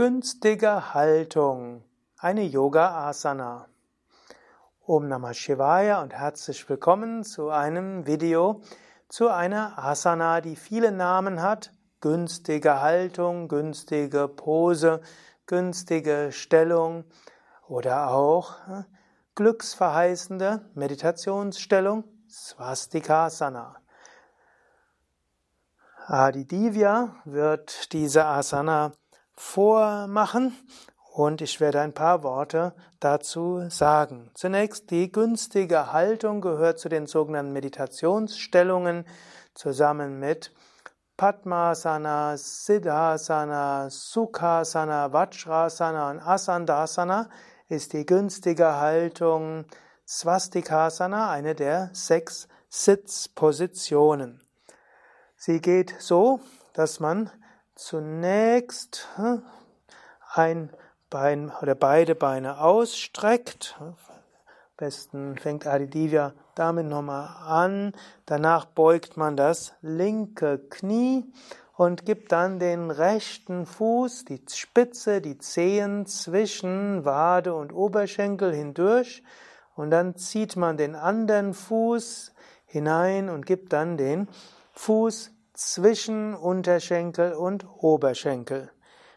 Günstige Haltung. Eine Yoga Asana. Om Namah Shivaya und herzlich willkommen zu einem Video zu einer Asana, die viele Namen hat. Günstige Haltung, günstige Pose, günstige Stellung oder auch äh, glücksverheißende Meditationsstellung, Swastikasana. Adi Divya wird diese Asana vormachen und ich werde ein paar Worte dazu sagen. Zunächst die günstige Haltung gehört zu den sogenannten Meditationsstellungen zusammen mit Padmasana, Siddhasana, Sukhasana, Vajrasana und Asandasana ist die günstige Haltung Swastikasana, eine der sechs Sitzpositionen. Sie geht so, dass man zunächst ein Bein oder beide Beine ausstreckt. Am besten fängt Adidivya damit nochmal an. Danach beugt man das linke Knie und gibt dann den rechten Fuß, die Spitze, die Zehen zwischen Wade und Oberschenkel hindurch. Und dann zieht man den anderen Fuß hinein und gibt dann den Fuß zwischen Unterschenkel und Oberschenkel.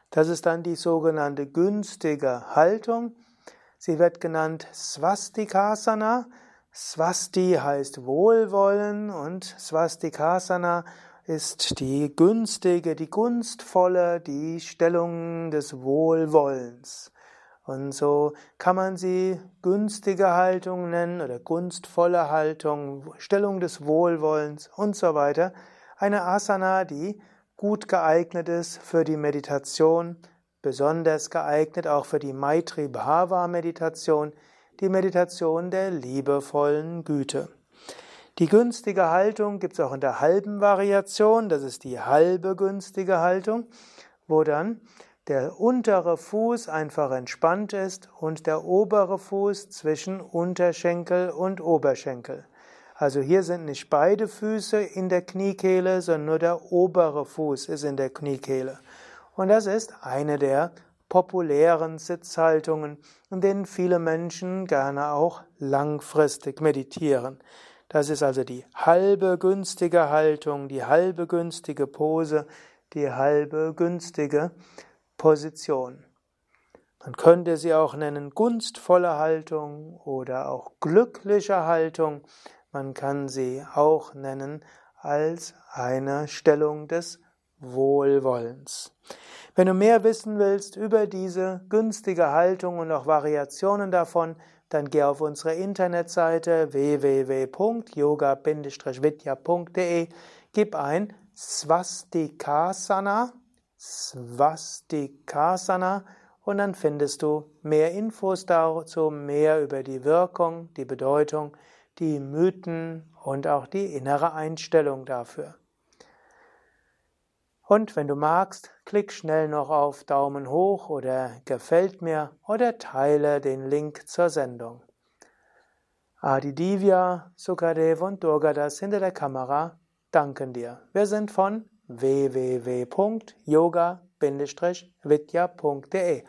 Das ist dann die sogenannte günstige Haltung. Sie wird genannt Swastikasana. Swasti heißt Wohlwollen und Swastikasana ist die günstige, die gunstvolle, die Stellung des Wohlwollens. Und so kann man sie günstige Haltung nennen oder gunstvolle Haltung, Stellung des Wohlwollens und so weiter. Eine Asana, die gut geeignet ist für die Meditation, besonders geeignet auch für die Maitri Bhava Meditation, die Meditation der liebevollen Güte. Die günstige Haltung gibt es auch in der halben Variation, das ist die halbe günstige Haltung, wo dann der untere Fuß einfach entspannt ist und der obere Fuß zwischen Unterschenkel und Oberschenkel. Also hier sind nicht beide Füße in der Kniekehle, sondern nur der obere Fuß ist in der Kniekehle. Und das ist eine der populären Sitzhaltungen, in denen viele Menschen gerne auch langfristig meditieren. Das ist also die halbe günstige Haltung, die halbe günstige Pose, die halbe günstige Position. Man könnte sie auch nennen gunstvolle Haltung oder auch glückliche Haltung. Man kann sie auch nennen als eine Stellung des Wohlwollens. Wenn du mehr wissen willst über diese günstige Haltung und auch Variationen davon, dann geh auf unsere Internetseite www.yoga-vidya.de, gib ein Swastikasana, Swastikasana und dann findest du mehr Infos dazu, mehr über die Wirkung, die Bedeutung, die Mythen und auch die innere Einstellung dafür. Und wenn du magst, klick schnell noch auf Daumen hoch oder gefällt mir oder teile den Link zur Sendung. Adi Divya, Sukadev und Durgadas hinter der Kamera danken dir. Wir sind von www.yoga-vidya.de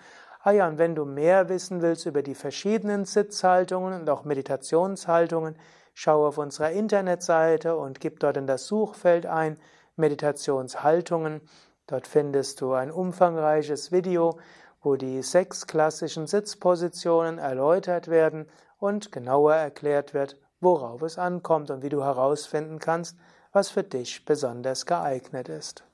Ah ja, und wenn du mehr wissen willst über die verschiedenen Sitzhaltungen und auch Meditationshaltungen, schau auf unserer Internetseite und gib dort in das Suchfeld ein Meditationshaltungen. Dort findest du ein umfangreiches Video, wo die sechs klassischen Sitzpositionen erläutert werden und genauer erklärt wird, worauf es ankommt und wie du herausfinden kannst, was für dich besonders geeignet ist.